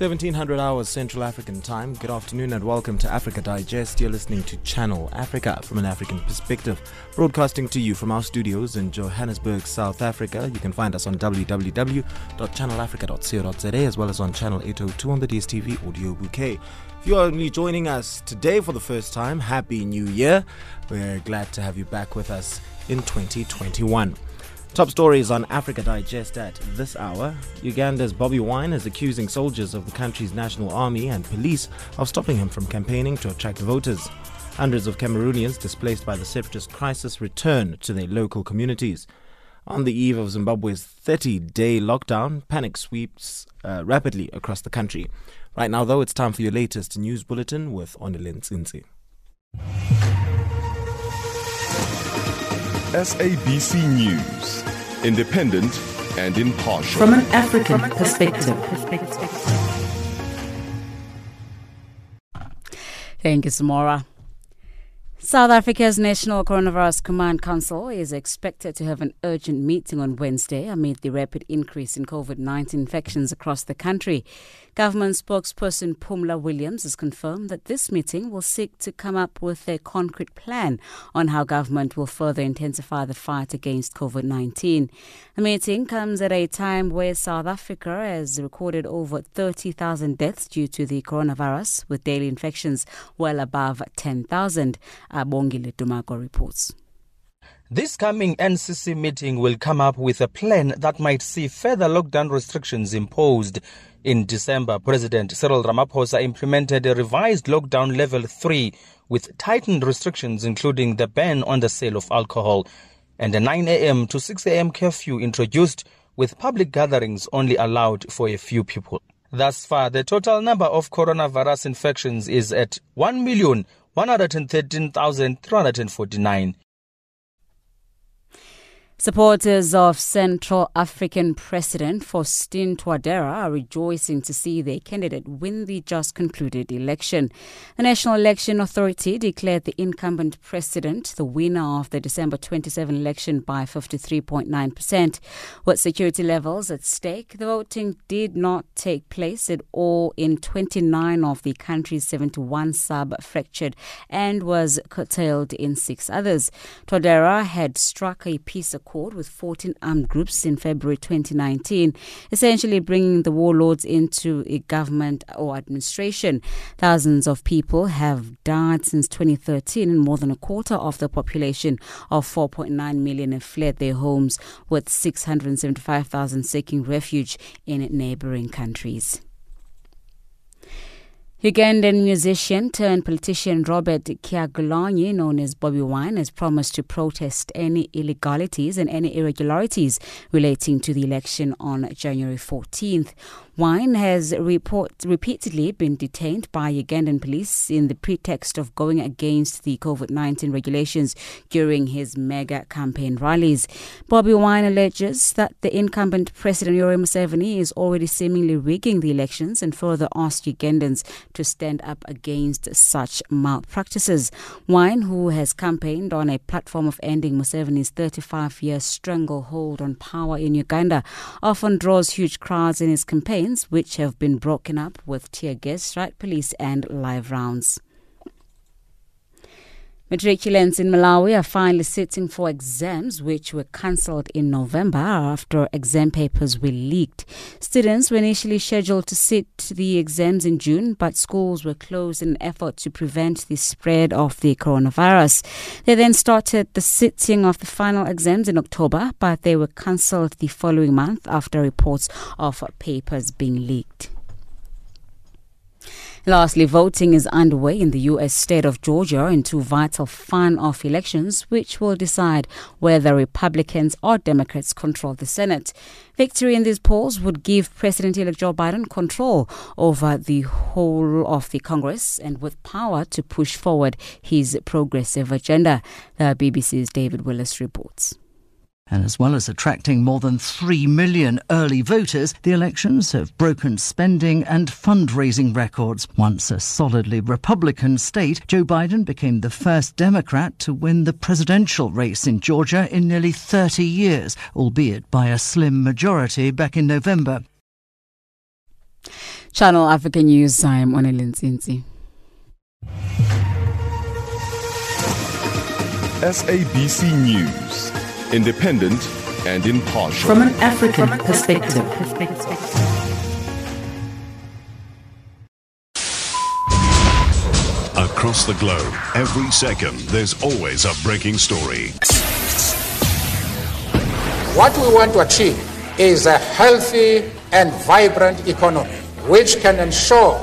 1700 hours Central African time. Good afternoon and welcome to Africa Digest. You're listening to Channel Africa from an African perspective, broadcasting to you from our studios in Johannesburg, South Africa. You can find us on www.channelafrica.co.za as well as on channel 802 on the DSTV audio bouquet. If you're only joining us today for the first time, Happy New Year. We're glad to have you back with us in 2021. Top stories on Africa Digest at this hour. Uganda's Bobi Wine is accusing soldiers of the country's national army and police of stopping him from campaigning to attract voters. Hundreds of Cameroonians displaced by the separatist crisis return to their local communities. On the eve of Zimbabwe's 30 day lockdown, panic sweeps uh, rapidly across the country. Right now, though, it's time for your latest news bulletin with Onelin Sinzi. SABC News. Independent and impartial. From an African perspective. Thank you, Samora. South Africa's National Coronavirus Command Council is expected to have an urgent meeting on Wednesday amid the rapid increase in COVID 19 infections across the country. Government spokesperson Phumla Williams has confirmed that this meeting will seek to come up with a concrete plan on how government will further intensify the fight against COVID 19. The meeting comes at a time where South Africa has recorded over 30,000 deaths due to the coronavirus, with daily infections well above 10,000. Abongile Dumago reports. This coming NCC meeting will come up with a plan that might see further lockdown restrictions imposed. In December, President Cyril Ramaphosa implemented a revised lockdown level 3 with tightened restrictions including the ban on the sale of alcohol and a 9 a.m. to 6 a.m. curfew introduced with public gatherings only allowed for a few people. Thus far, the total number of coronavirus infections is at 1,113,349. Supporters of Central African President Faustin Touadera are rejoicing to see their candidate win the just concluded election. The National Election Authority declared the incumbent president the winner of the December 27 election by 53.9%. With security levels at stake, the voting did not take place at all in 29 of the country's 71 sub-prefectures and was curtailed in six others. Touadera had struck a peace accord accord with 14 armed groups in February 2019, essentially bringing the warlords into a government or administration. Thousands of people have died since 2013, and more than a quarter of the population of 4.9 million have fled their homes, with 675,000 seeking refuge in neighboring countries. Ugandan musician turned politician Robert Kyagulanyi, known as Bobi Wine, has promised to protest any illegalities and any irregularities relating to the election on January 14th. Wine has report, repeatedly been detained by Ugandan police in the pretext of going against the COVID 19 regulations during his mega campaign rallies. Bobi Wine alleges that the incumbent President Yoweri Museveni is already seemingly rigging the elections and further asked Ugandans to stand up against such malpractices. Wine, who has campaigned on a platform of ending Museveni's 35 year stranglehold on power in Uganda, often draws huge crowds in his campaigns, which have been broken up with tear gas, riot police, and live rounds. Matriculants in Malawi are finally sitting for exams which were cancelled in November after exam papers were leaked. Students were initially scheduled to sit the exams in June, but schools were closed in an effort to prevent the spread of the coronavirus. They then started the sitting of the final exams in October, but they were cancelled the following month after reports of papers being leaked. Lastly, voting is underway in the U.S. state of Georgia in two vital fan-off elections, which will decide whether Republicans or Democrats control the Senate. Victory in these polls would give President-elect Joe Biden control over the whole of the Congress and with power to push forward his progressive agenda. The BBC's David Willis reports. And as well as attracting more than 3 million early voters, the elections have broken spending and fundraising records. Once a solidly Republican state, Joe Biden became the first Democrat to win the presidential race in Georgia in nearly 30 years, albeit by a slim majority back in November. Channel Africa News, I'm Onelin Sinzi. SABC News independent, and impartial. From an African perspective. Across the globe, every second, there's always a breaking story. What we want to achieve is a healthy and vibrant economy which can ensure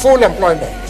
full employment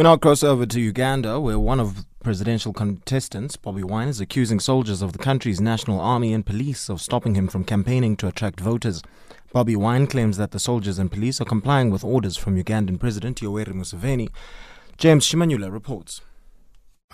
We now cross over to Uganda, where one of presidential contestants, Bobi Wine, is accusing soldiers of the country's national army and police of stopping him from campaigning to attract voters. Bobi Wine claims that the soldiers and police are complying with orders from Ugandan President Yoweri Museveni. James Shimanyula reports.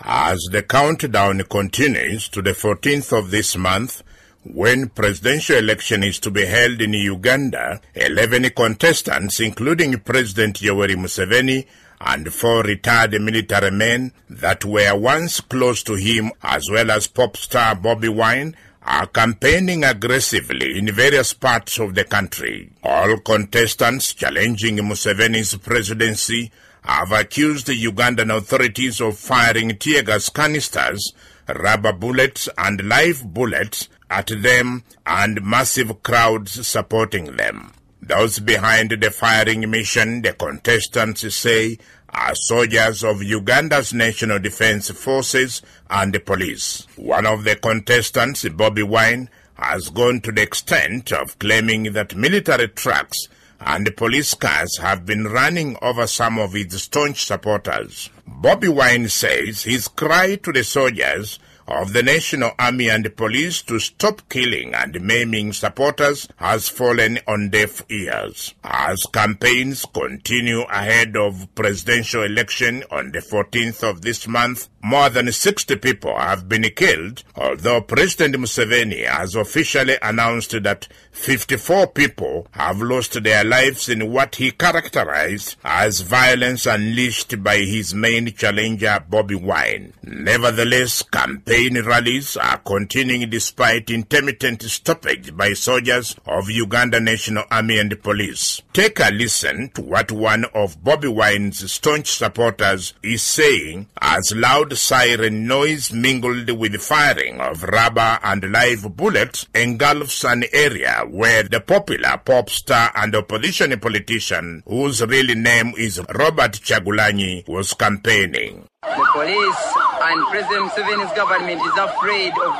As the countdown continues to the 14th of this month, when presidential election is to be held in Uganda, 11 contestants, including President Yoweri Museveni, and four retired military men that were once close to him, as well as pop star Bobi Wine, are campaigning aggressively in various parts of the country. All contestants challenging Museveni's presidency have accused the Ugandan authorities of firing tear gas canisters, rubber bullets, and live bullets at them and massive crowds supporting them. Those behind the firing mission, the contestants say, are soldiers of Uganda's National Defense Forces and the police. One of the contestants, Bobi Wine, has gone to the extent of claiming that military trucks and police cars have been running over some of his staunch supporters. Bobi Wine says his cry to the soldiers of the National Army and Police to stop killing and maiming supporters has fallen on deaf ears. As campaigns continue ahead of presidential election on the 14th of this month, more than 60 people have been killed, although President Museveni has officially announced that 54 people have lost their lives in what he characterized as violence unleashed by his main challenger, Bobi Wine. Nevertheless, campaign rallies are continuing despite intermittent stoppage by soldiers of Uganda National Army and Police. Take a listen to what one of Bobi Wine's staunch supporters is saying as loud siren noise mingled with firing of rubber and live bullets engulfs an area where the popular pop star and opposition politician, whose real name is Robert Kyagulanyi, was campaigning. The police and President Museveni's government is afraid of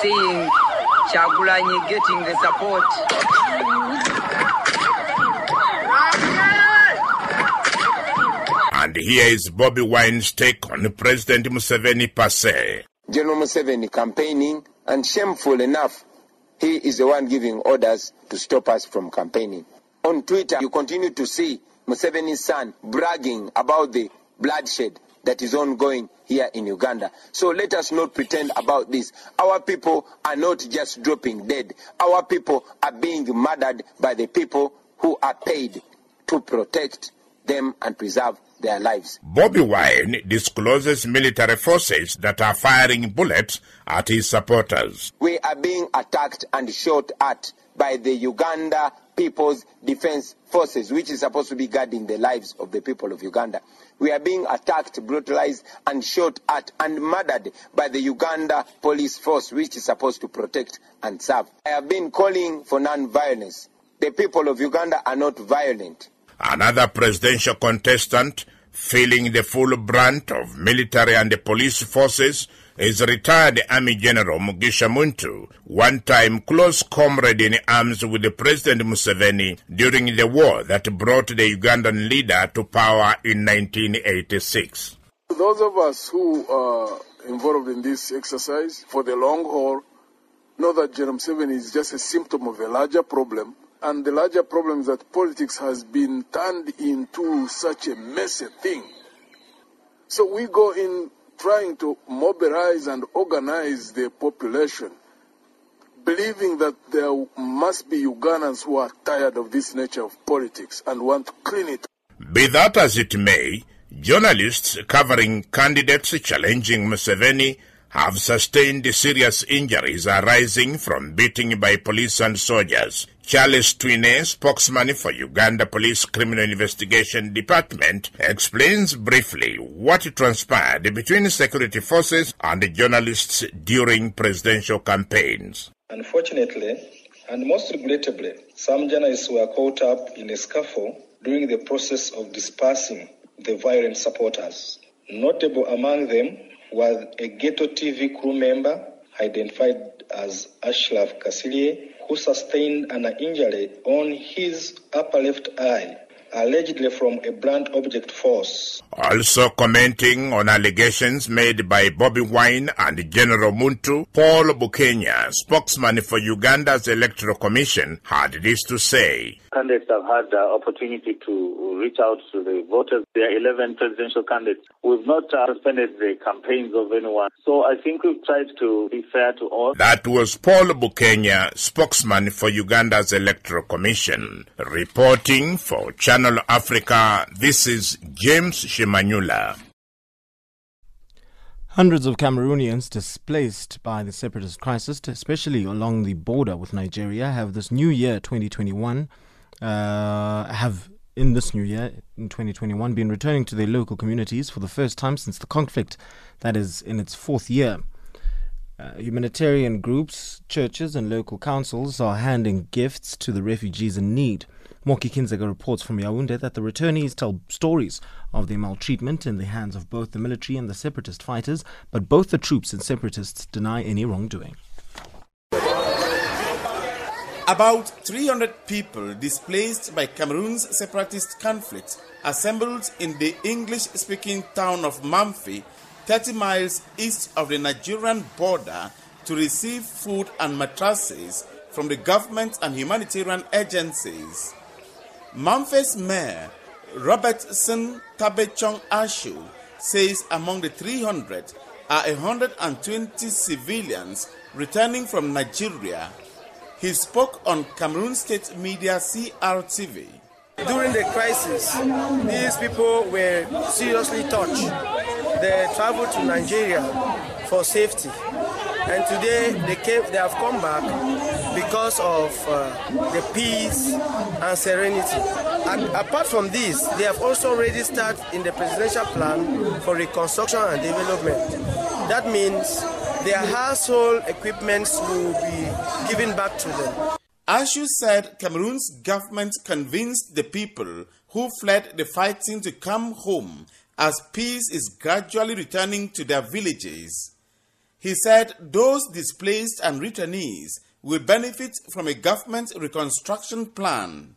seeing Chagulanyi getting the support And here is Bobby Wine's take on President Museveni per se. General Museveni campaigning, and shameful enough, he is the one giving orders to stop us from campaigning. On Twitter, you continue to see Museveni's son bragging about the bloodshed that is ongoing here in Uganda. So let us not pretend about this. Our people are not just dropping dead. Our people are being murdered by the people who are paid to protect them and preserve their lives. Bobby Wine discloses military forces that are firing bullets at his supporters. We are being attacked and shot at by the Uganda People's Defense Forces, which is supposed to be guarding the lives of the people of Uganda. We are being attacked, brutalized, and shot at and murdered by the Uganda Police Force, which is supposed to protect and serve. I have been calling for non-violence. The people of Uganda are not violent. Another presidential contestant feeling the full brunt of military and police forces is retired Army General Mugisha Muntu, one time close comrade in arms with President Museveni during the war that brought the Ugandan leader to power in 1986. Those of us who are involved in this exercise for the long haul know that General Museveni is just a symptom of a larger problem and the larger problem is that politics has been turned into such a messy thing. So we go in trying to mobilize and organize the population, believing that there must be Ugandans who are tired of this nature of politics and want to clean it. Be that as it may, journalists covering candidates challenging Museveni have sustained serious injuries arising from beating by police and soldiers. Charles Twiine, spokesman for Uganda Police Criminal Investigation Department, explains briefly what transpired between security forces and journalists during presidential campaigns. Unfortunately, and most regrettably, some journalists were caught up in a scuffle during the process of dispersing the violent supporters. Notable among them was a Ghetto TV crew member identified as Ashraf Kasirye, who sustained an injury on his upper left eye, allegedly from a blunt object force. Also commenting on allegations made by Bobby Wine and General Muntu, Paul Bukenya, spokesman for Uganda's Electoral Commission, had this to say. Candidates have had the opportunity to reach out to the voters. There are 11 presidential candidates. We've not uh, suspended the campaigns of anyone. So I think we've tried to be fair to all. That was Paul Bukenya, spokesman for Uganda's Electoral Commission. Reporting for Channel Africa, this is James Shimanyula. Hundreds of Cameroonians displaced by the separatist crisis, especially along the border with Nigeria, have this new year 2021 uh, have in this new year in 2021 been returning to their local communities for the first time since the conflict that is in its fourth year. Uh, humanitarian groups, churches, and local councils are handing gifts to the refugees in need. Moki Kindzeka reports from Yaoundé that the returnees tell stories of their maltreatment in the hands of both the military and the separatist fighters, but both the troops and separatists deny any wrongdoing. About 300 people displaced by Cameroon's separatist conflict assembled in the English speaking town of Mamfe, 30 miles east of the Nigerian border, to receive food and mattresses from the government and humanitarian agencies. Mamfe's mayor, Robertson Tabechong Ashu, says among the 300 are 120 civilians returning from Nigeria he spoke on Cameroon State Media CRTV. During the crisis, these people were seriously touched. They traveled to Nigeria for safety. And today they, came, they have come back because of uh, the peace and serenity. And apart from this, they have also registered in the presidential plan for reconstruction and development. That means their household equipments will be given back to them. Ashu said Cameroon's government convinced the people who fled the fighting to come home as peace is gradually returning to their villages. He said those displaced and returnees will benefit from a government reconstruction plan.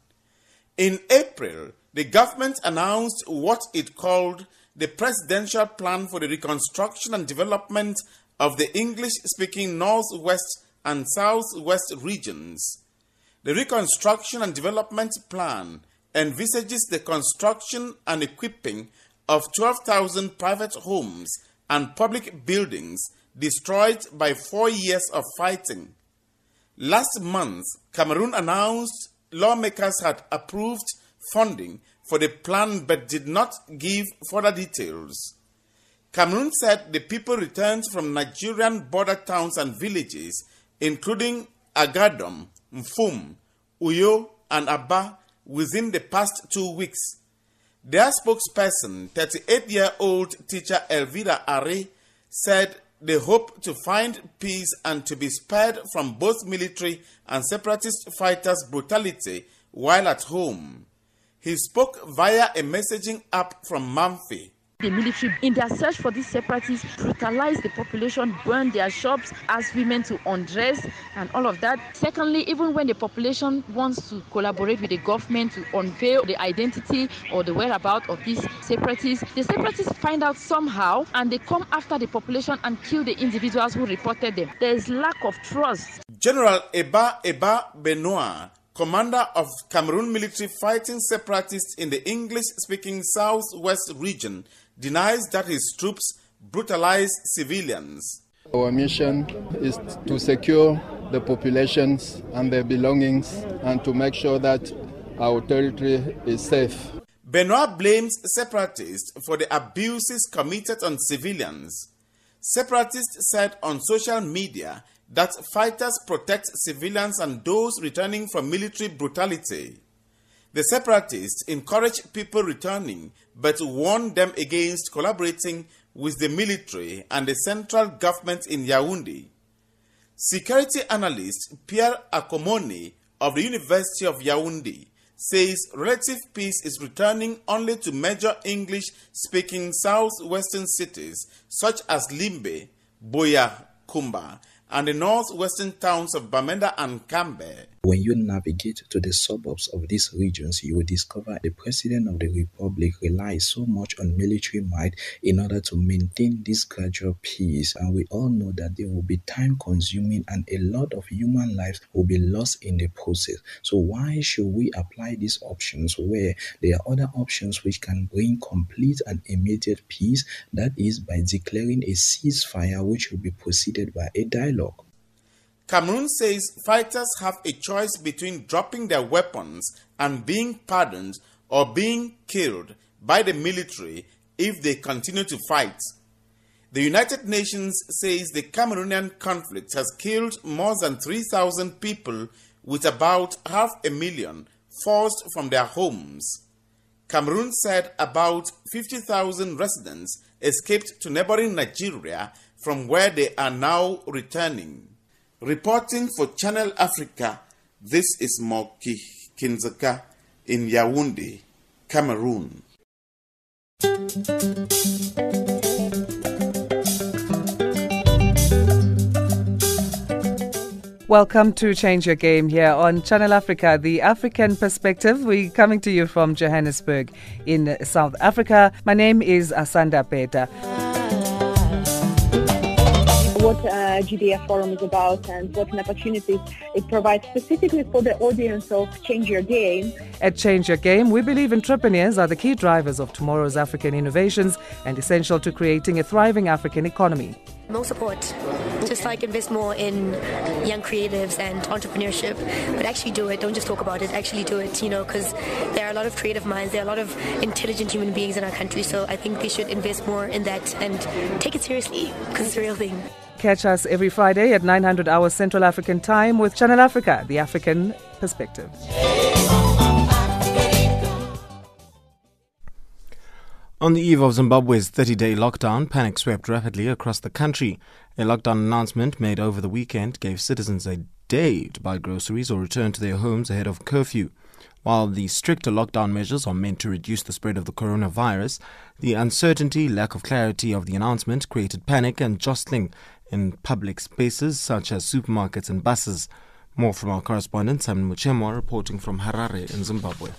In April, the government announced what it called the Presidential Plan for the Reconstruction and Development of the English speaking Northwest and Southwest regions. The Reconstruction and Development Plan envisages the construction and equipping of 12,000 private homes and public buildings destroyed by four years of fighting. Last month, Cameroon announced lawmakers had approved funding for the plan but did not give further details. Cameroon said the people returned from Nigerian border towns and villages, including Agadom, Mfum, Uyo, and Aba, within the past two weeks. Their spokesperson, 38 year old teacher Elvira Are, said they hope to find peace and to be spared from both military and separatist fighters' brutality while at home. He spoke via a messaging app from Mamfe. The military, in their search for these separatists, brutalize the population, burn their shops, ask women to undress, and all of that. Secondly, even when the population wants to collaborate with the government to unveil the identity or the whereabouts of these separatists, the separatists find out somehow and they come after the population and kill the individuals who reported them. There is lack of trust. General Eba Eba Benoit commander of Cameroon military fighting separatists in the English speaking southwest region, denies that his troops brutalize civilians. Our mission is to secure the populations and their belongings and to make sure that our territory is safe. Benoit blames separatists for the abuses committed on civilians. Separatists said on social media that fighters protect civilians and those returning from military brutality. The separatists encourage people returning but warn them against collaborating with the military and the central government in Yaoundé. Security analyst Pierre Akomone of the University of Yaoundé says relative peace is returning only to major English speaking southwestern cities such as Limbe, Buea, Kumba, and the northwestern towns of Bamenda and Kumbo. When you navigate to the suburbs of these regions, you will discover the President of the Republic relies so much on military might in order to maintain this gradual peace. And we all know that there will be time consuming and a lot of human lives will be lost in the process. So, why should we apply these options where there are other options which can bring complete and immediate peace? That is by declaring a ceasefire, which will be preceded by a dialogue. Cameroon says fighters have a choice between dropping their weapons and being pardoned or being killed by the military if they continue to fight. The United Nations says the Cameroonian conflict has killed more than 3,000 people with about half a million forced from their homes. Cameroon said about 50,000 residents escaped to neighboring Nigeria from where they are now returning. Reporting for Channel Africa, this is Moki Kindzeka in Yaoundé, Cameroon. Welcome to Change Your Game here on Channel Africa, the African perspective. We're coming to you from Johannesburg in South Africa. My name is Asanda Beta what uh, GDF Forum is about and what an opportunity it provides specifically for the audience of Change Your Game. At Change Your Game, we believe entrepreneurs are the key drivers of tomorrow's African innovations and essential to creating a thriving African economy. More support, just like invest more in young creatives and entrepreneurship, but actually do it. Don't just talk about it, actually do it, you know, because there are a lot of creative minds, there are a lot of intelligent human beings in our country, so I think they should invest more in that and take it seriously because it's a real thing. Catch us every Friday at 900 hours Central African Time with Channel Africa, the African perspective. On the eve of Zimbabwe's 30 day lockdown, panic swept rapidly across the country. A lockdown announcement made over the weekend gave citizens a day to buy groceries or return to their homes ahead of curfew. While the stricter lockdown measures are meant to reduce the spread of the coronavirus, the uncertainty, lack of clarity of the announcement created panic and jostling in public spaces such as supermarkets and buses. More from our correspondent Simon Muchemwa reporting from Harare in Zimbabwe.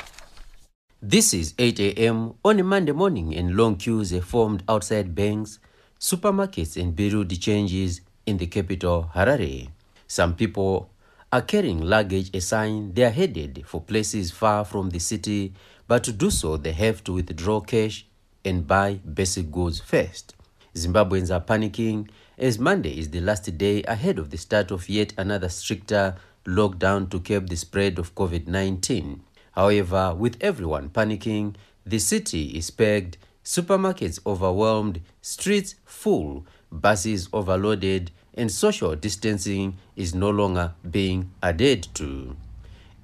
This is 8 a.m. on a Monday morning and long queues are formed outside banks, supermarkets and bureau de changes in the capital Harare. Some people are carrying luggage a sign they are headed for places far from the city, but to do so they have to withdraw cash and buy basic goods first. Zimbabweans are panicking as Monday is the last day ahead of the start of yet another stricter lockdown to curb the spread of COVID 19. However, with everyone panicking, the city is pegged, supermarkets overwhelmed, streets full, buses overloaded, and social distancing is no longer being adhered to.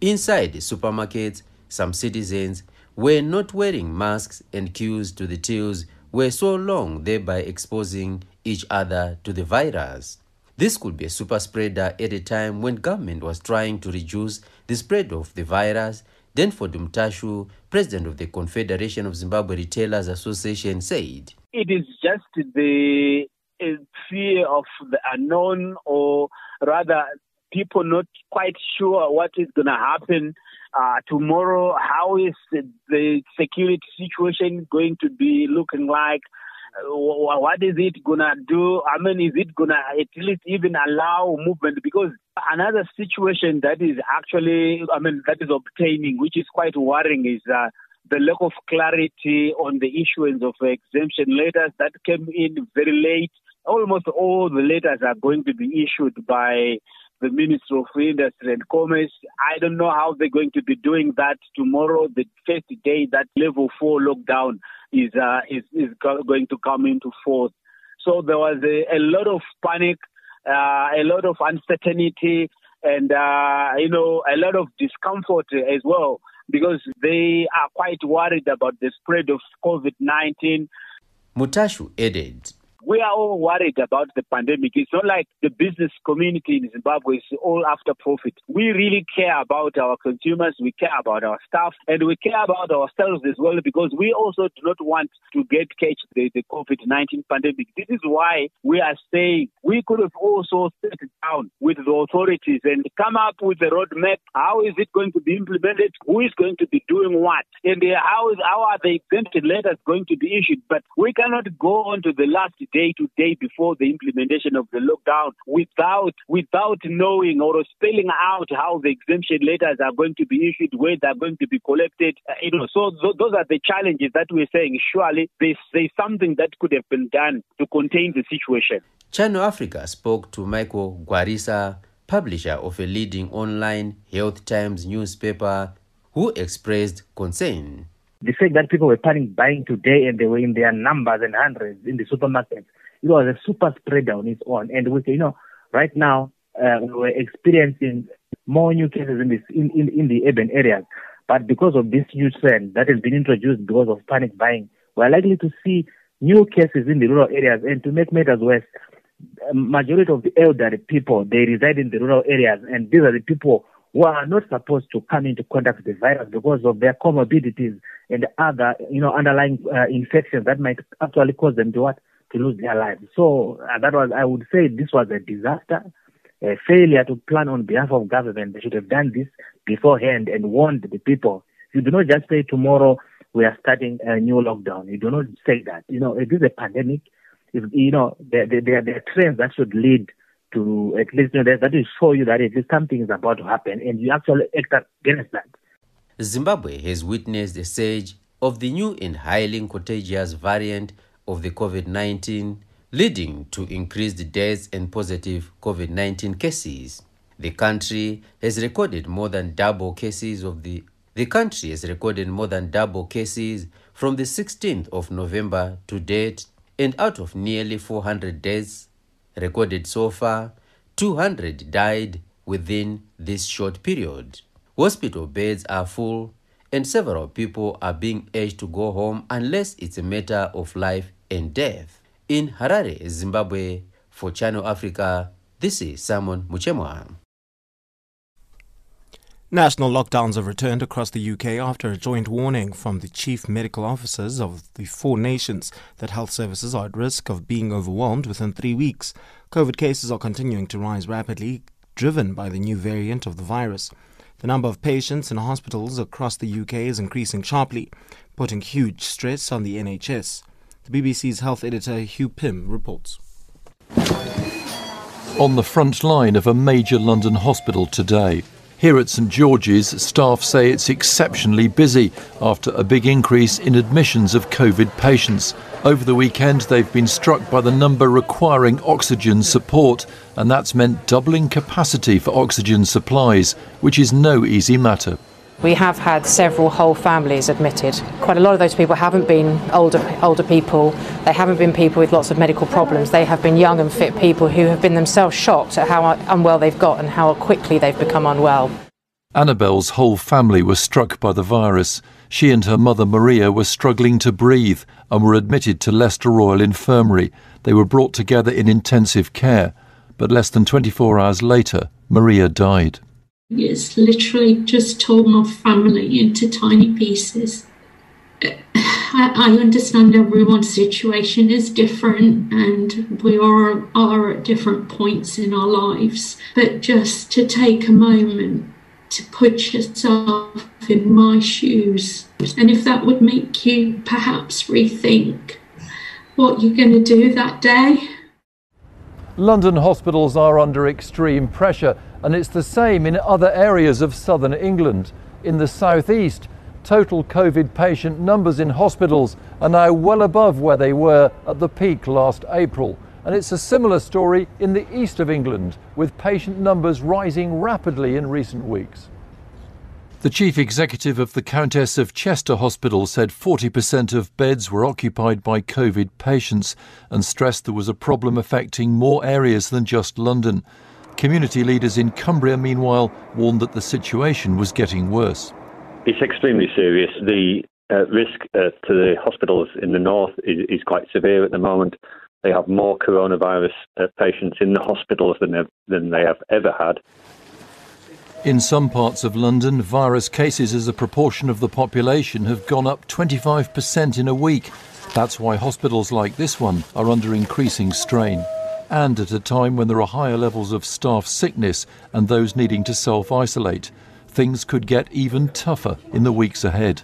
Inside the supermarkets, some citizens were not wearing masks and queues to the tills were so long, thereby exposing each other to the virus. This could be a super spreader at a time when government was trying to reduce the spread of the virus. Denford Mutashu, president of the Confederation of Zimbabwe Retailers Association, said, It is just the fear of the unknown, or rather, people not quite sure what is going to happen uh, tomorrow. How is the security situation going to be looking like? What is it gonna do? I mean, is it gonna at least even allow movement? Because another situation that is actually, I mean, that is obtaining, which is quite worrying, is uh, the lack of clarity on the issuance of exemption letters that came in very late. Almost all the letters are going to be issued by the Minister of Industry and Commerce. I don't know how they're going to be doing that tomorrow, the first day that level four lockdown is uh, is, is going to come into force. So there was a, a lot of panic, uh, a lot of uncertainty, and uh, you know a lot of discomfort as well because they are quite worried about the spread of COVID-19. Mutashu added we are all worried about the pandemic. It's not like the business community in Zimbabwe is all after profit. We really care about our consumers, we care about our staff, and we care about ourselves as well because we also do not want to get catch the, the COVID 19 pandemic. This is why we are saying we could have also sat down with the authorities and come up with a roadmap. How is it going to be implemented? Who is going to be doing what? And uh, how, is, how are the exempted letters going to be issued? But we cannot go on to the last day to day before the implementation of the lockdown without without knowing or spelling out how the exemption letters are going to be issued, where they're going to be collected. Uh, you know, so th- those are the challenges that we're saying. Surely there's, there's something that could have been done to contain the situation. Channel Africa spoke to Michael Gwarisa, publisher of a leading online Health Times newspaper, who expressed concern the fact that people were panic buying today and they were in their numbers and hundreds in the supermarkets, it was a super spreader on its own. And we, say, you know, right now uh, we're experiencing more new cases in, this, in, in, in the urban areas. But because of this huge trend that has been introduced because of panic buying, we're likely to see new cases in the rural areas. And to make matters worse, majority of the elderly people, they reside in the rural areas. And these are the people who are not supposed to come into contact with the virus because of their comorbidities and other, you know, underlying uh, infections that might actually cause them to what to lose their lives. So uh, that was, I would say, this was a disaster, a failure to plan on behalf of government. They should have done this beforehand and warned the people. You do not just say tomorrow we are starting a new lockdown. You do not say that. You know, it is a pandemic. If, you know, there, there, there are trends that should lead to at least know, that will show you that at least something is about to happen and you actually act against that. Zimbabwe has witnessed a surge of the new and highly contagious variant of the COVID 19, leading to increased deaths and positive COVID 19 cases. The country has recorded more than double cases of the the country has recorded more than double cases from the 16th of November to date, and out of nearly 400 deaths, recorded so far, 200 died within this short period. Hospital beds are full, and several people are being urged to go home unless it's a matter of life and death. In Harare, Zimbabwe, for Channel Africa, this is Simon Muchemwa. National lockdowns have returned across the UK after a joint warning from the chief medical officers of the four nations that health services are at risk of being overwhelmed within three weeks. COVID cases are continuing to rise rapidly, driven by the new variant of the virus. The number of patients in hospitals across the UK is increasing sharply, putting huge stress on the NHS. The BBC's health editor Hugh Pym reports. On the front line of a major London hospital today, Here at St George's, staff say it's exceptionally busy after a big increase in admissions of COVID patients. Over the weekend, they've been struck by the number requiring oxygen support, and that's meant doubling capacity for oxygen supplies, which is no easy matter. We have had several whole families admitted. Quite a lot of those people haven't been older older people. They haven't been people with lots of medical problems. They have been young and fit people who have been themselves shocked at how unwell they've got and how quickly they've become unwell. Annabelle's whole family was struck by the virus. She and her mother Maria were struggling to breathe and were admitted to Leicester Royal Infirmary. They were brought together in intensive care, but less than 24 hours later, Maria died. It's literally just torn off family into tiny pieces. I, understand everyone's situation is different and we are, are at different points in our lives. But just to take a moment to put yourself in my shoes, and if that would make you perhaps rethink what you're going to do that day. London hospitals are under extreme pressure and it's the same in other areas of southern England. In the southeast, total COVID patient numbers in hospitals are now well above where they were at the peak last April. And it's a similar story in the east of England, with patient numbers rising rapidly in recent weeks. The chief executive of the Countess of Chester Hospital said 40% of beds were occupied by COVID patients and stressed there was a problem affecting more areas than just London. Community leaders in Cumbria, meanwhile, warned that the situation was getting worse. It's extremely serious. The uh, risk uh, to the hospitals in the north is, is, quite severe at the moment. They have more coronavirus uh, patients in the hospitals than, than they have ever had. In some parts of London, virus cases as a proportion of the population have gone up 25% in a week. That's why hospitals like this one are under increasing strain and at a time when there are higher levels of staff sickness and those needing to self isolate. Things could get even tougher in the weeks ahead.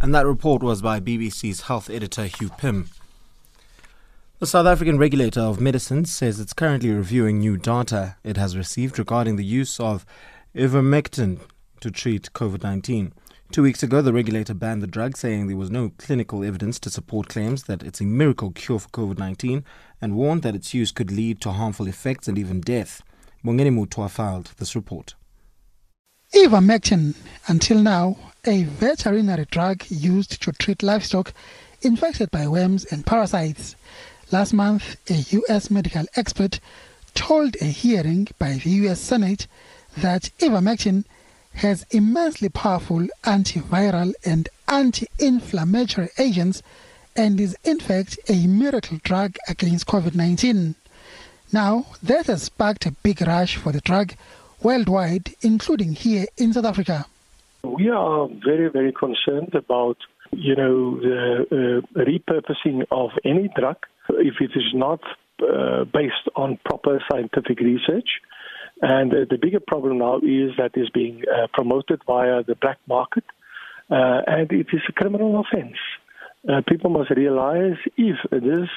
And that report was by BBC's health editor Hugh Pym. The South African regulator of medicines says it's currently reviewing new data it has received regarding the use of ivermectin to treat COVID 19. Two weeks ago, the regulator banned the drug, saying there was no clinical evidence to support claims that it's a miracle cure for COVID 19 and warned that its use could lead to harmful effects and even death. Mongeni Mutua filed this report. Ivermectin, until now, a veterinary drug used to treat livestock infected by worms and parasites. Last month, a U.S. medical expert told a hearing by the U.S. Senate that ivermectin has immensely powerful antiviral and anti-inflammatory agents and is in fact a miracle drug against COVID-19. Now, that has sparked a big rush for the drug worldwide, including here in South Africa. We are very, very concerned about, you know, the uh, repurposing of any drug if it is not uh, based on proper scientific research and uh, the bigger problem now is that it's being uh, promoted via the black market, uh, and it is a criminal offense. Uh, people must realize if this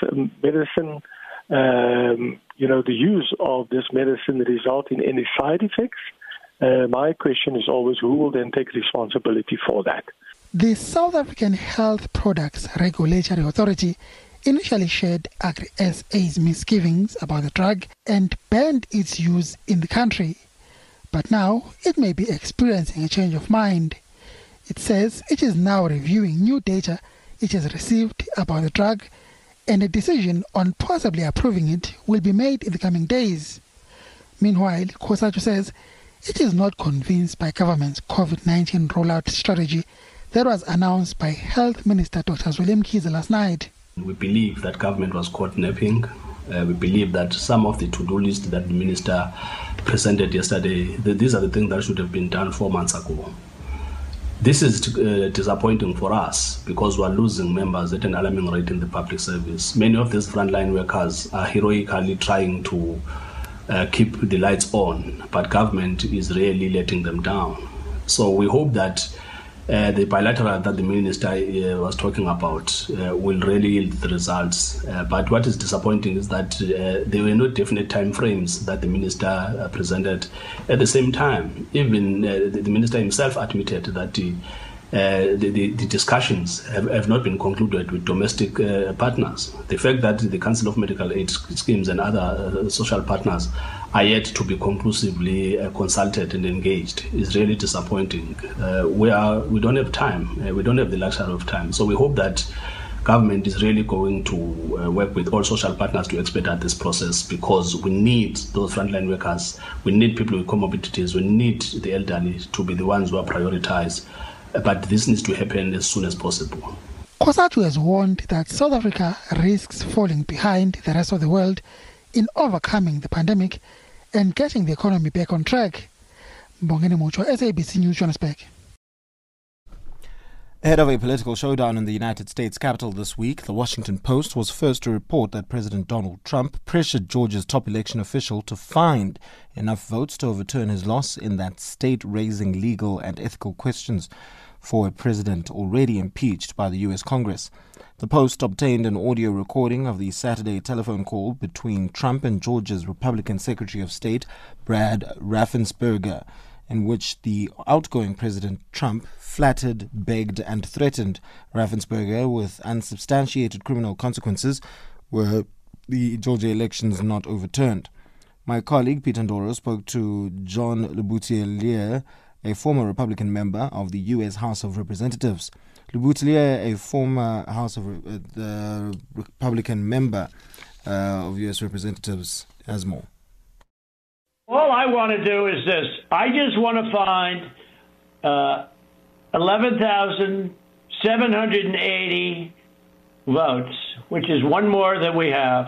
medicine, um, you know, the use of this medicine result in any side effects, uh, my question is always who will then take responsibility for that? The South African Health Products Regulatory Authority initially shared Agri-SA's misgivings about the drug and banned its use in the country. But now it may be experiencing a change of mind. It says it is now reviewing new data it has received about the drug and a decision on possibly approving it will be made in the coming days. Meanwhile, COSATU says it is not convinced by government's COVID-19 rollout strategy that was announced by Health Minister Dr. Zweli Mkhize last night. We believe that government was caught napping. Uh, we believe that some of the to-do list that the minister presented yesterday, these are the things that should have been done four months ago. This is uh, disappointing for us because we are losing members at an alarming rate in the public service. Many of these frontline workers are heroically trying to uh, keep the lights on, but government is really letting them down. So we hope that uh, the bilateral that the minister uh, was talking about uh, will really yield the results. Uh, but what is disappointing is that uh, there were no definite time frames that the minister uh, presented. At the same time, even the, the, minister himself admitted that the, the, the, the, discussions have, have, not been concluded with domestic partners. The fact that the Council of Medical Aid Schemes and other social partners are yet to be conclusively uh, consulted and engaged is really disappointing. Uh, we are we don't have time. Uh, we don't have the luxury of time. So we hope that government is really going to uh, work with all social partners to expedite this process because we need those frontline workers. We need people with comorbidities. We need the elderly to be the ones who are prioritized. But this needs to happen as soon as possible. COSATU has warned that South Africa risks falling behind the rest of the world in overcoming the pandemic and getting the economy back on track. Mbongeni Muthwa, SABC News, Johannesburg. Ahead of a political showdown in the United States Capitol this week, the Washington Post was first to report that President Donald Trump pressured Georgia's top election official to find enough votes to overturn his loss in that state raising legal and ethical questions for a president already impeached by the U.S. Congress. The Post obtained an audio recording of the Saturday telephone call between Trump and Georgia's Republican Secretary of State, Brad Raffensperger, in which the outgoing President Trump flattered, begged, and threatened Raffensperger with unsubstantiated criminal consequences were the Georgia elections not overturned. My colleague Peter Ndoro spoke to John Leboutillier, a former Republican member of the U.S. House of Representatives. Leboutillier, a former House of uh, the Republican member uh, of U.S. Representatives, has more. All I want to do is this: I just want to find uh, eleven thousand seven hundred and eighty votes, which is one more than we have,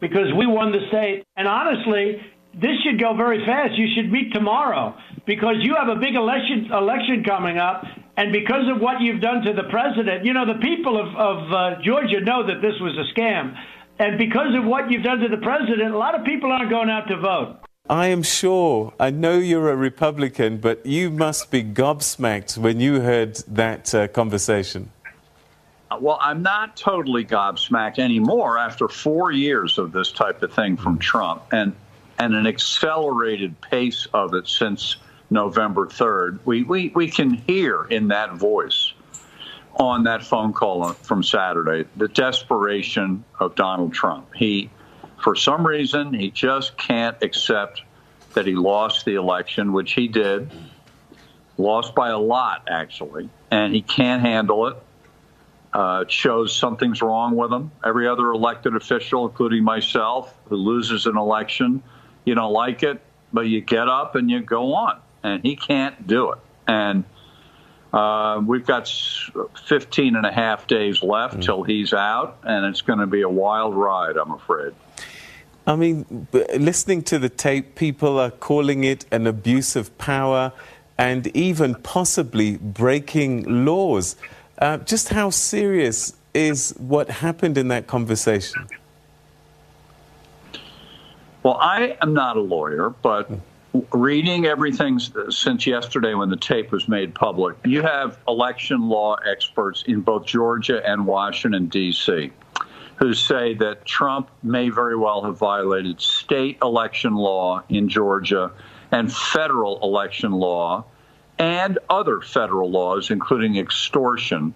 because we won the state. And honestly, this should go very fast. You should meet tomorrow because you have a big election election coming up, and because of what you've done to the president, you know, the people of, of uh, Georgia know that this was a scam. And because of what you've done to the president, a lot of people aren't going out to vote. I am sure. I know you're a Republican, but you must be gobsmacked when you heard that uh, conversation. Well, I'm not totally gobsmacked anymore after four years of this type of thing from Trump and, and an accelerated pace of it since November 3rd, we, we, we can hear in that voice on that phone call from Saturday the desperation of Donald Trump. He, for some reason, he just can't accept that he lost the election, which he did, lost by a lot, actually, and he can't handle it. Uh, it shows something's wrong with him. Every other elected official, including myself, who loses an election, you don't like it, but you get up and you go on and he can't do it. And uh, we've got 15 and a half days left mm. till he's out, and it's going to be a wild ride, I'm afraid. I mean, listening to the tape, people are calling it an abuse of power and even possibly breaking laws. Uh, just how serious is what happened in that conversation? Well, I am not a lawyer, but reading everything since yesterday when the tape was made public, you have election law experts in both Georgia and Washington, D.C., who say that Trump may very well have violated state election law in Georgia and federal election law and other federal laws, including extortion,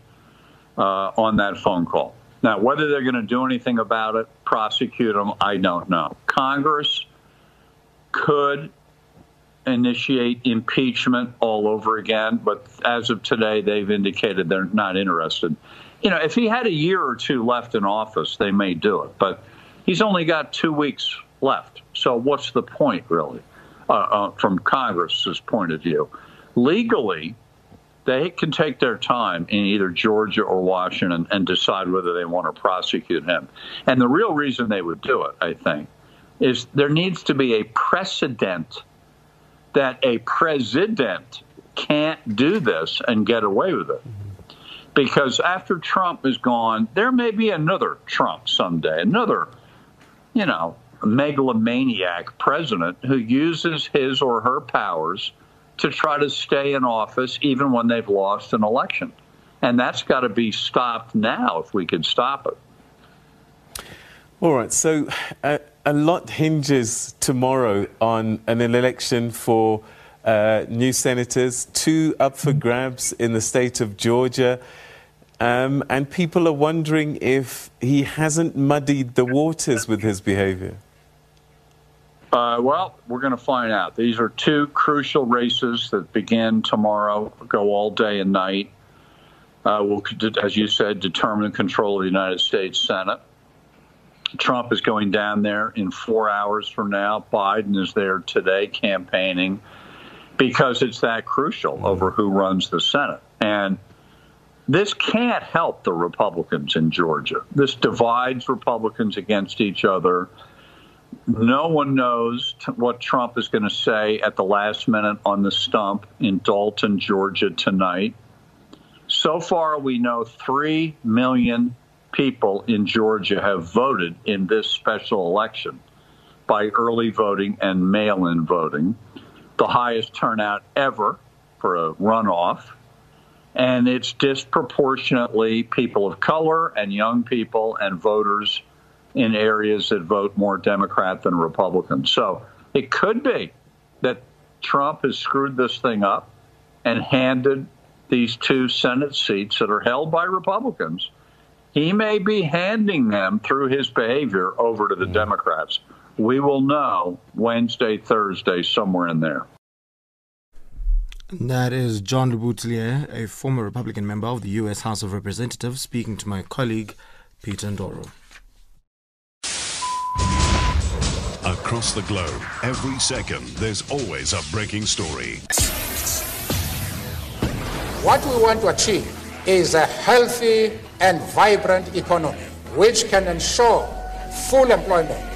uh, on that phone call. Now, whether they're going to do anything about it, prosecute them, I don't know. Congress could initiate impeachment all over again, but as of today, they've indicated they're not interested. You know, if he had a year or two left in office, they may do it, but he's only got two weeks left. So, what's the point, really, uh, uh, from Congress's point of view? Legally, they can take their time in either Georgia or Washington and decide whether they want to prosecute him. And the real reason they would do it, I think, is there needs to be a precedent that a president can't do this and get away with it. Because after Trump is gone, there may be another Trump someday, another, you know, megalomaniac president who uses his or her powers to try to stay in office even when they've lost an election. And that's got to be stopped now if we can stop it. All right, so uh, a lot hinges tomorrow on an election for uh, new senators, two up for grabs in the state of Georgia. Um, and people are wondering if he hasn't muddied the waters with his behavior. Uh, well, we're going to find out. These are two crucial races that begin tomorrow, go all day and night. Uh, will, as you said, determine control of the United States Senate. Trump is going down there in four hours from now. Biden is there today campaigning because it's that crucial over who runs the Senate. And this can't help the Republicans in Georgia. This divides Republicans against each other. No one knows t- what Trump is going to say at the last minute on the stump in Dalton, Georgia tonight. So far, we know 3 million people in Georgia have voted in this special election by early voting and mail in voting, the highest turnout ever for a runoff. And it's disproportionately people of color and young people and voters in areas that vote more Democrat than Republican. So it could be that Trump has screwed this thing up and handed these two Senate seats that are held by Republicans. He may be handing them through his behavior over to the Democrats. We will know Wednesday, Thursday, somewhere in there. That is John Leboutillier, a former Republican member of the U.S. House of Representatives, speaking to my colleague Peter Ndoro. Across the globe, every second, there's always a breaking story. What we want to achieve is a healthy and vibrant economy which can ensure full employment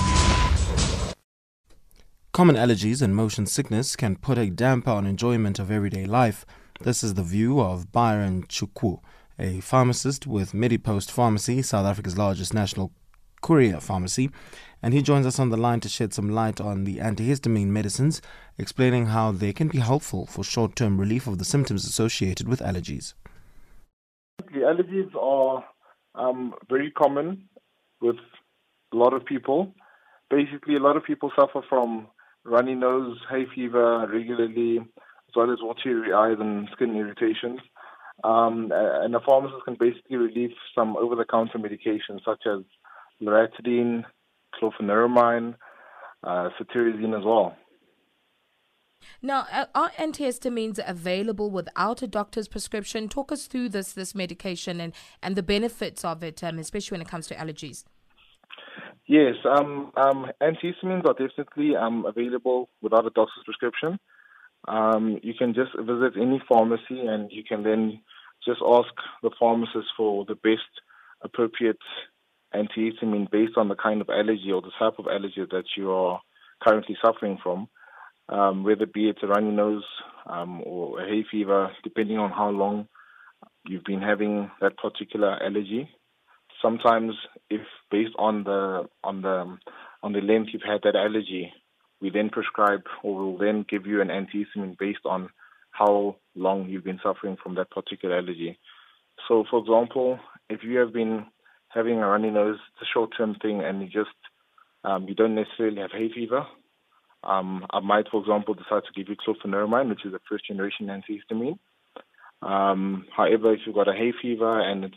Common allergies and motion sickness can put a damper on enjoyment of everyday life. This is the view of Byron Chukwu, a pharmacist with Medipost Pharmacy, South Africa's largest national courier pharmacy, and he joins us on the line to shed some light on the antihistamine medicines, explaining how they can be helpful for short term relief of the symptoms associated with allergies. The allergies are um, very common with a lot of people. Basically, a lot of people suffer from runny nose, hay fever regularly, as well as watery eyes and skin irritations. Um, and a pharmacist can basically relieve some over-the-counter medications such as loratadine, chlorpheniramine, uh, cetirizine as well. Now, are antihistamines available without a doctor's prescription? Talk us through this this medication and, and the benefits of it, um, especially when it comes to allergies. Yes, um, um, antihistamines are definitely um, available without a doctor's prescription. Um, you can just visit any pharmacy and you can then just ask the pharmacist for the best appropriate antihistamine based on the kind of allergy or the type of allergy that you are currently suffering from, um, whether be it a runny nose um, or a hay fever, depending on how long you've been having that particular allergy sometimes if based on the on the on the length you've had that allergy, we then prescribe or will then give you an antihistamine based on how long you've been suffering from that particular allergy. So, for example, if you have been having a runny nose, it's a short-term thing, and you just um, you don't necessarily have hay fever. Um, I might, for example, decide to give you chlorpheniramine, which is a first-generation antihistamine. Um, however, if you've got a hay fever and it's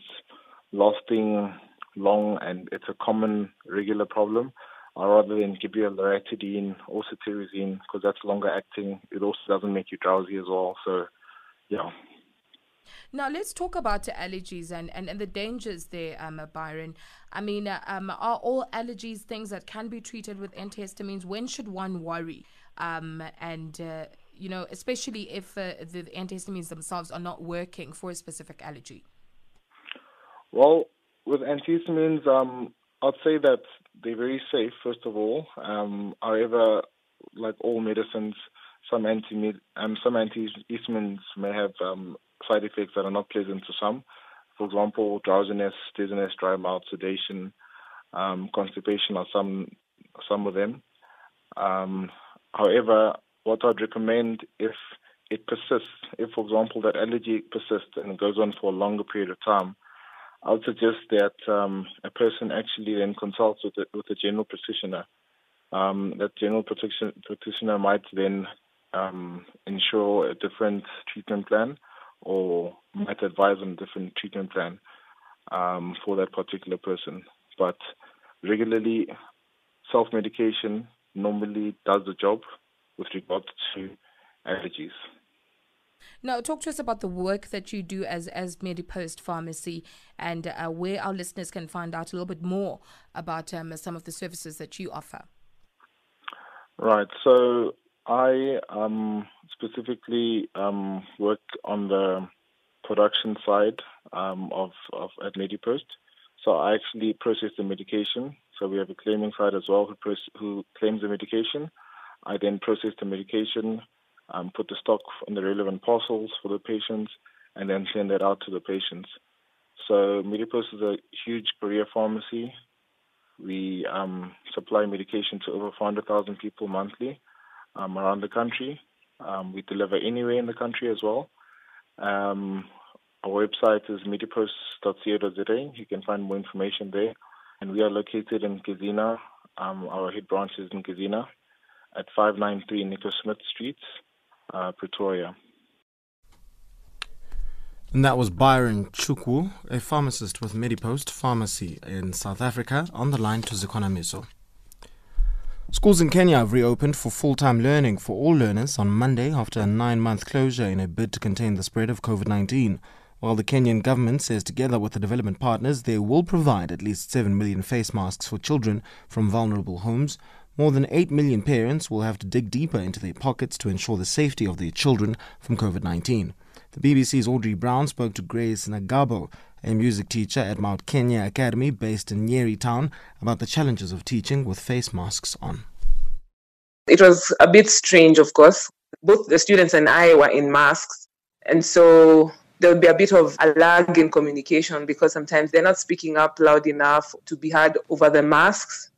lasting long and it's a common regular problem, uh, rather than give you a loratadine or cetirizine because that's longer acting. It also doesn't make you drowsy as well. So, yeah. Now let's talk about allergies and, and, and the dangers there, um, Byron. I mean, uh, um, are all allergies things that can be treated with antihistamines? When should one worry? Um, and uh, you know, especially if uh, the antihistamines themselves are not working for a specific allergy. Well, with antihistamines, um, I'd say that they're very safe. First of all, um, however, like all medicines, some anti um, some antihistamines may have um, side effects that are not pleasant to some. For example, drowsiness, dizziness, dry mouth, sedation, um, constipation are some some of them. Um, however, what I'd recommend if it persists, if for example that allergy persists and goes on for a longer period of time, I would suggest that um, a person actually then consults with a, with a general practitioner. Um, that general practitioner might then um, ensure a different treatment plan or might advise on a different treatment plan um, for that particular person. But regularly, self medication normally does the job with regard to allergies. Now, talk to us about the work that you do as as Medipost Pharmacy, and uh, where our listeners can find out a little bit more about um, some of the services that you offer. Right. So I um, specifically um, work on the production side um, of, of at Medipost. So I actually process the medication. So we have a claiming side as well who, who claims the medication. I then process the medication, um, put the stock in the relevant parcels for the patients, and then send that out to the patients. So Medipost is a huge courier pharmacy. We um, supply medication to over 400,000 people monthly um, around the country. Um, we deliver anywhere in the country as well. Um, our website is medipost.co.za. You can find more information there. And we are located in Gezina. Um, our head branch is in Gezina at 593 Nico Smith Street, uh, Pretoria. And that was Byron Chukwu, a pharmacist with Medipost Pharmacy in South Africa, on the line to Zikona Miso. Schools in Kenya have reopened for full time learning for all learners on Monday after a nine month closure in a bid to contain the spread of COVID 19. While the Kenyan government says, together with the development partners, they will provide at least 7 million face masks for children from vulnerable homes, more than 8 million parents will have to dig deeper into their pockets to ensure the safety of their children from COVID 19. The BBC's Audrey Brown spoke to Grace Nagabo, a music teacher at Mount Kenya Academy based in Nyeri Town, about the challenges of teaching with face masks on. It was a bit strange, of course. Both the students and I were in masks, and so there would be a bit of a lag in communication because sometimes they're not speaking up loud enough to be heard over the masks.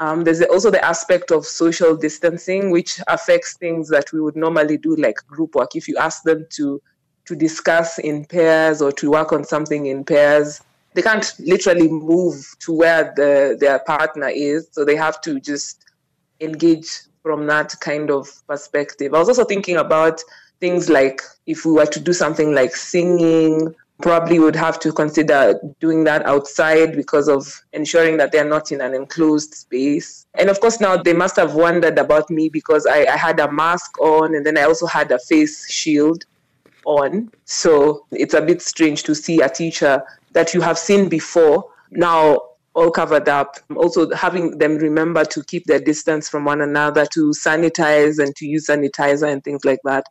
Um, there's also the aspect of social distancing, which affects things that we would normally do, like group work. If you ask them to to discuss in pairs or to work on something in pairs, they can't literally move to where the their partner is, so they have to just engage from that kind of perspective. I was also thinking about things like if we were to do something like singing probably would have to consider doing that outside because of ensuring that they're not in an enclosed space. And of course, now they must have wondered about me because I, I, had a mask on and then I also had a face shield on. So it's a bit strange to see a teacher that you have seen before now all covered up. Also, having them remember to keep their distance from one another, to sanitize and to use sanitizer and things like that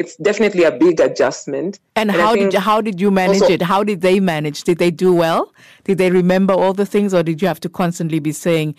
it's definitely a big adjustment. And, and how did you, how did you manage also, it? How did they manage? Did they do well? Did they remember all the things, or did you have to constantly be saying,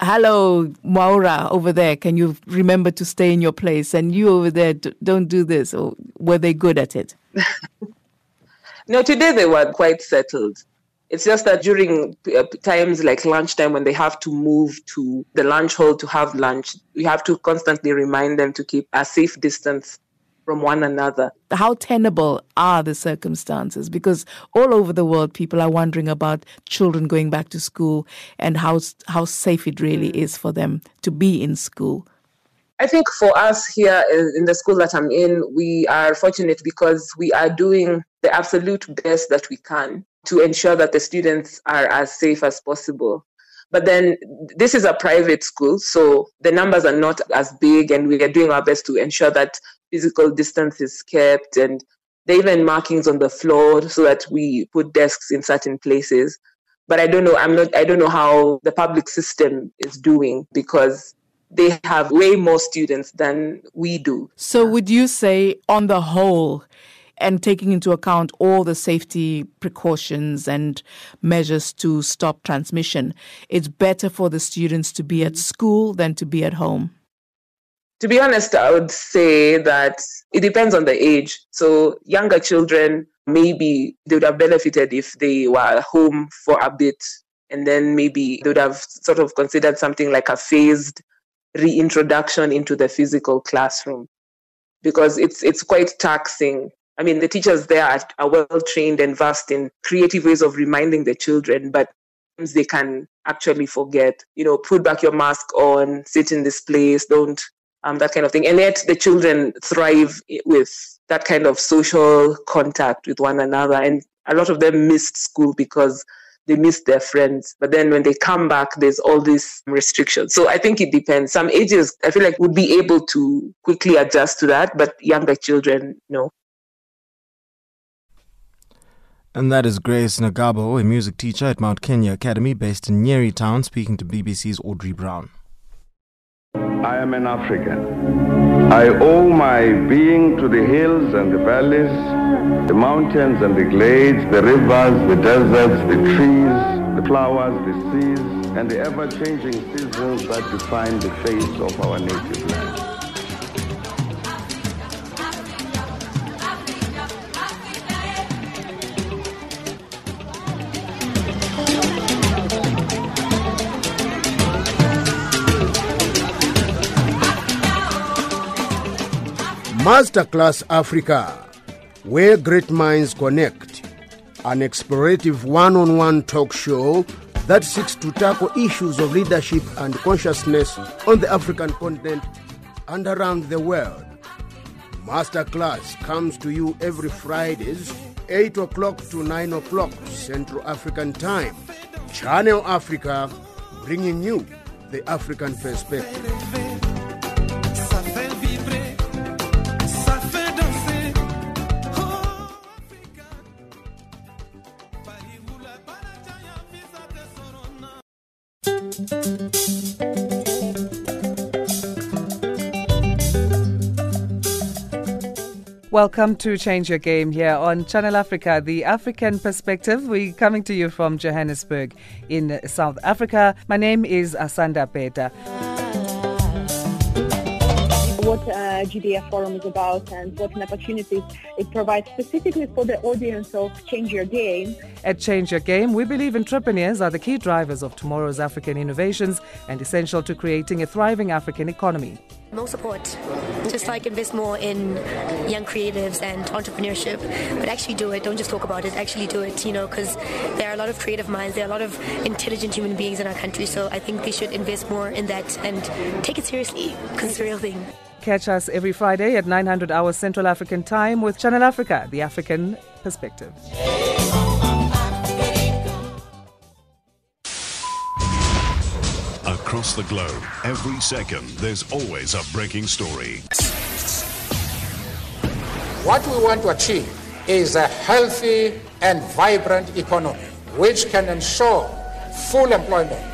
"Hello, Maura over there, can you remember to stay in your place?" And you over there, don't do this. Or were they good at it? no, today they were quite settled. It's just that during uh, times like lunchtime when they have to move to the lunch hall to have lunch, we have to constantly remind them to keep a safe distance from one another. How tenable are the circumstances? Because all over the world, people are wondering about children going back to school and how how safe it really mm. is for them to be in school. I think for us here in the school that I'm in, we are fortunate because we are doing the absolute best that we can to ensure that the students are as safe as possible. But then this is a private school, so the numbers are not as big, and we are doing our best to ensure that physical distance is kept and there are even markings on the floor so that we put desks in certain places. But I don't know, I'm not I don't know how the public system is doing because they have way more students than we do. So would you say on the whole and taking into account all the safety precautions and measures to stop transmission, it's better for the students to be at school than to be at home? To be honest, I would say that it depends on the age. So, younger children, maybe they would have benefited if they were home for a bit, and then maybe they would have sort of considered something like a phased reintroduction into the physical classroom because it's it's quite taxing I mean, the teachers there are, are well trained and versed in creative ways of reminding the children, but they can actually forget. You know, put back your mask on, sit in this place, don't, um, that kind of thing. And yet the children thrive with that kind of social contact with one another. And a lot of them missed school because they missed their friends. But then when they come back, there's all these restrictions. So I think it depends. Some ages, I feel like, would be able to quickly adjust to that, but younger children, no. And that is Grace Nagabo, a music teacher at Mount Kenya Academy based in Nyeri Town, speaking to BBC's Audrey Brown. I am an African. I owe my being to the hills and the valleys, the mountains and the glades, the rivers, the deserts, the trees, the flowers, the seas, and the ever-changing seasons that define the face of our native land. Masterclass Africa, where great minds connect, an explorative one on one talk show that seeks to tackle issues of leadership and consciousness on the African continent and around the world. Masterclass comes to you every Fridays, 8 o'clock to 9 o'clock Central African Time. Channel Africa, bringing you the African perspective. Welcome to Change Your Game here on Channel Africa, the African perspective. We're coming to you from Johannesburg in South Africa. My name is Asanda Beta what uh, GDF Forum is about and what an opportunities it provides specifically for the audience of Change Your Game. At Change Your Game, we believe entrepreneurs are the key drivers of tomorrow's African innovations and essential to creating a thriving African economy. More support, just like invest more in young creatives and entrepreneurship, but actually do it. Don't just talk about it, actually do it, you know, because there are a lot of creative minds, there are a lot of intelligent human beings in our country, so I think they should invest more in that and take it seriously because it's a real thing. Catch us every Friday at 900 hours Central African Time with Channel Africa, the African perspective. Across the globe, every second, there's always a breaking story. What we want to achieve is a healthy and vibrant economy which can ensure full employment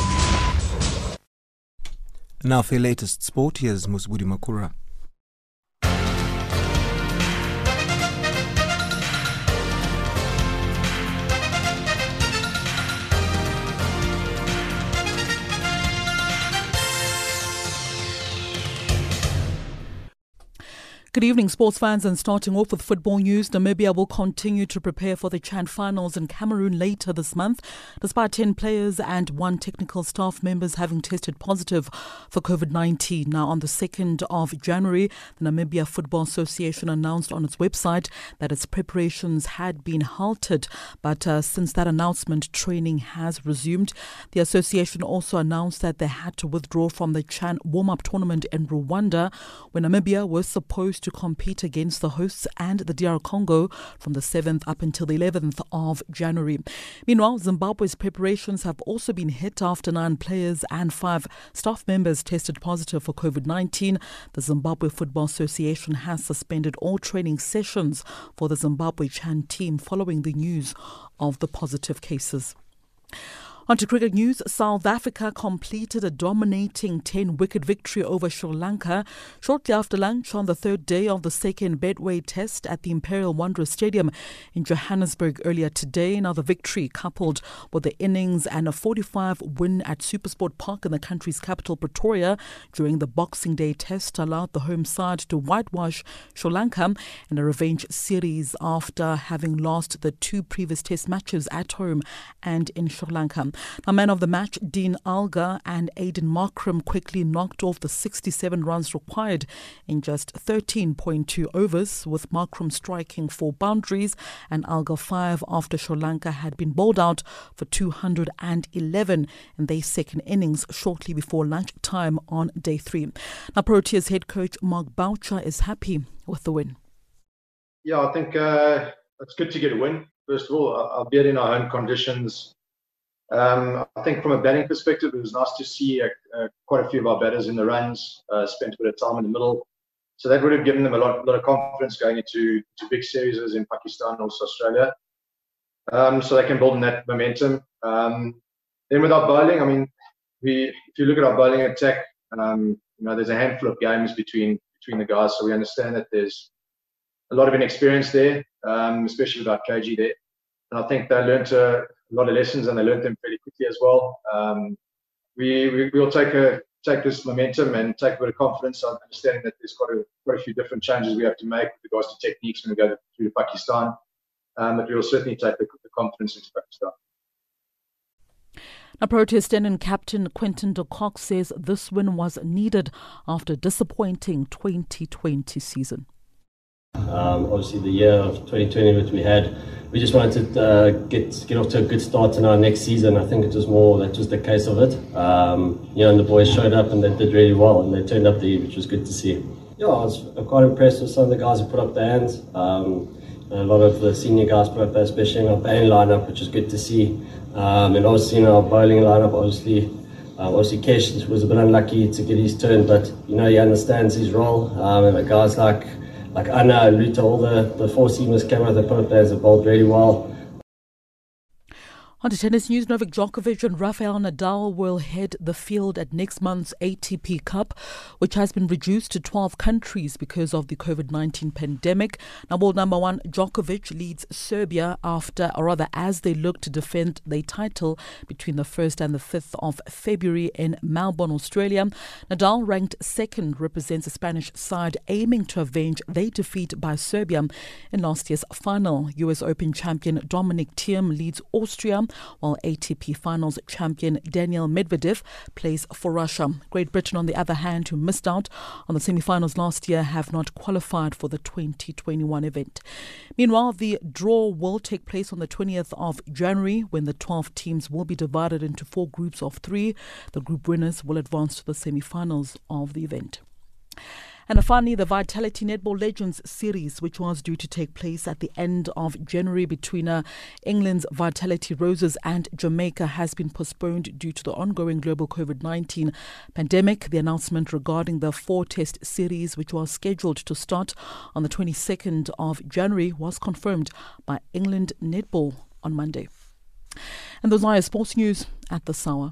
Now for your latest sport, here's Musbudi Makura. Good evening, sports fans. And starting off with football news, Namibia will continue to prepare for the Chan finals in Cameroon later this month, despite 10 players and one technical staff members having tested positive for COVID 19. Now, on the 2nd of January, the Namibia Football Association announced on its website that its preparations had been halted. But uh, since that announcement, training has resumed. The association also announced that they had to withdraw from the Chan warm up tournament in Rwanda, where Namibia was supposed to compete against the hosts and the DR Congo from the 7th up until the 11th of January. Meanwhile, Zimbabwe's preparations have also been hit after nine players and five staff members tested positive for COVID 19. The Zimbabwe Football Association has suspended all training sessions for the Zimbabwe Chan team following the news of the positive cases. On to cricket news, South Africa completed a dominating 10 wicket victory over Sri Lanka shortly after lunch on the third day of the second Betway Test at the Imperial Wanderers Stadium in Johannesburg earlier today. Now, the victory, coupled with the innings and a 45 win at Supersport Park in the country's capital, Pretoria, during the Boxing Day Test, allowed the home side to whitewash Sri Lanka in a revenge series after having lost the two previous Test matches at home and in Sri Lanka. Now, man of the match, Dean Elgar and Aidan Markram quickly knocked off the 67 runs required in just 13.2 overs, with Markram striking four boundaries and Elgar five after Sri Lanka had been bowled out for 211 in their second innings shortly before lunchtime on day three. Now, Proteas head coach Mark Boucher is happy with the win. Yeah, I think uh, it's good to get a win. First of all, albeit in our own conditions, um, I think from a batting perspective, it was nice to see uh, uh, quite a few of our batters in the runs, uh, spent a bit of time in the middle. So that would have given them a lot, lot of confidence going into to big series in Pakistan, also Australia. Um, so they can build on that momentum. Um, then with our bowling, I mean, we if you look at our bowling attack, um, you know, there's a handful of games between between the guys, so we understand that there's a lot of inexperience there, um, especially without KG there. And I think they learned a, a lot of lessons and they learned them fairly quickly as well. Um, we, we will take a take this momentum and take a bit of confidence on understanding that there's quite a quite a few different changes we have to make with regards to techniques when we go through to Pakistan. Um, but we will certainly take the, the confidence into Pakistan. Now, Proteas and captain Quinton de Kock says this win was needed after a disappointing 2020 season. Um, obviously, the year of 2020 that we had, we just wanted to uh, get get off to a good start in our next season. I think it was more that was the case of it. Um, you know, and the boys showed up and they did really well, and they turned up the which was good to see. Yeah, I was quite impressed with some of the guys who put up their hands. Um, a lot of the senior guys put up especially in our batting lineup, which was good to see. Um, and obviously in our bowling lineup, obviously. Uh, obviously, Kesh was a bit unlucky to get his turn, but you know he understands his role. Um, and the guys like like Anna and Lutho, all the, the four seamers came out, they put up players have bowled really well. On to tennis news, Novak Djokovic and Rafael Nadal will head the field at next month's ATP Cup, which has been reduced to 12 countries because of the COVID 19 pandemic. Now, world number one, Djokovic leads Serbia after, or rather, as they look to defend their title between the 1st and the 5th of February in Melbourne, Australia. Nadal, ranked second, represents the Spanish side aiming to avenge their defeat by Serbia in last year's final. US Open champion Dominic Thiem leads Austria while ATP Finals champion Daniil Medvedev plays for Russia. Great Britain, on the other hand, who missed out on the semi-finals last year, have not qualified for the 2021 event. Meanwhile, the draw will take place on the 20th of January when the 12 teams will be divided into four groups of three. The group winners will advance to the semi-finals of the event. And finally, the Vitality Netball Legends series, which was due to take place at the end of January between uh, England's Vitality Roses and Jamaica, has been postponed due to the ongoing global COVID 19 pandemic. The announcement regarding the four test series, which was scheduled to start on the 22nd of January, was confirmed by England Netball on Monday. And those are your sports news at the hour.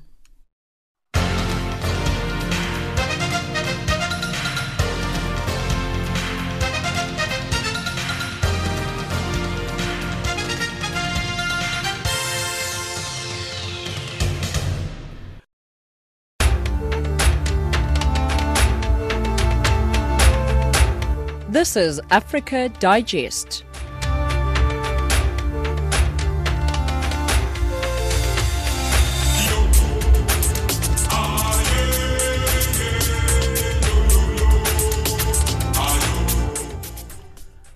This is Africa Digest.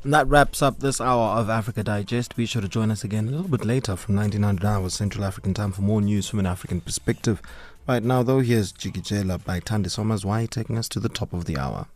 And that wraps up this hour of Africa Digest. Be sure to join us again a little bit later from 1900 hours Central African time for more news from an African perspective. Right now, though, here's Jigijela by Tandi Somers. Why taking us to the top of the hour?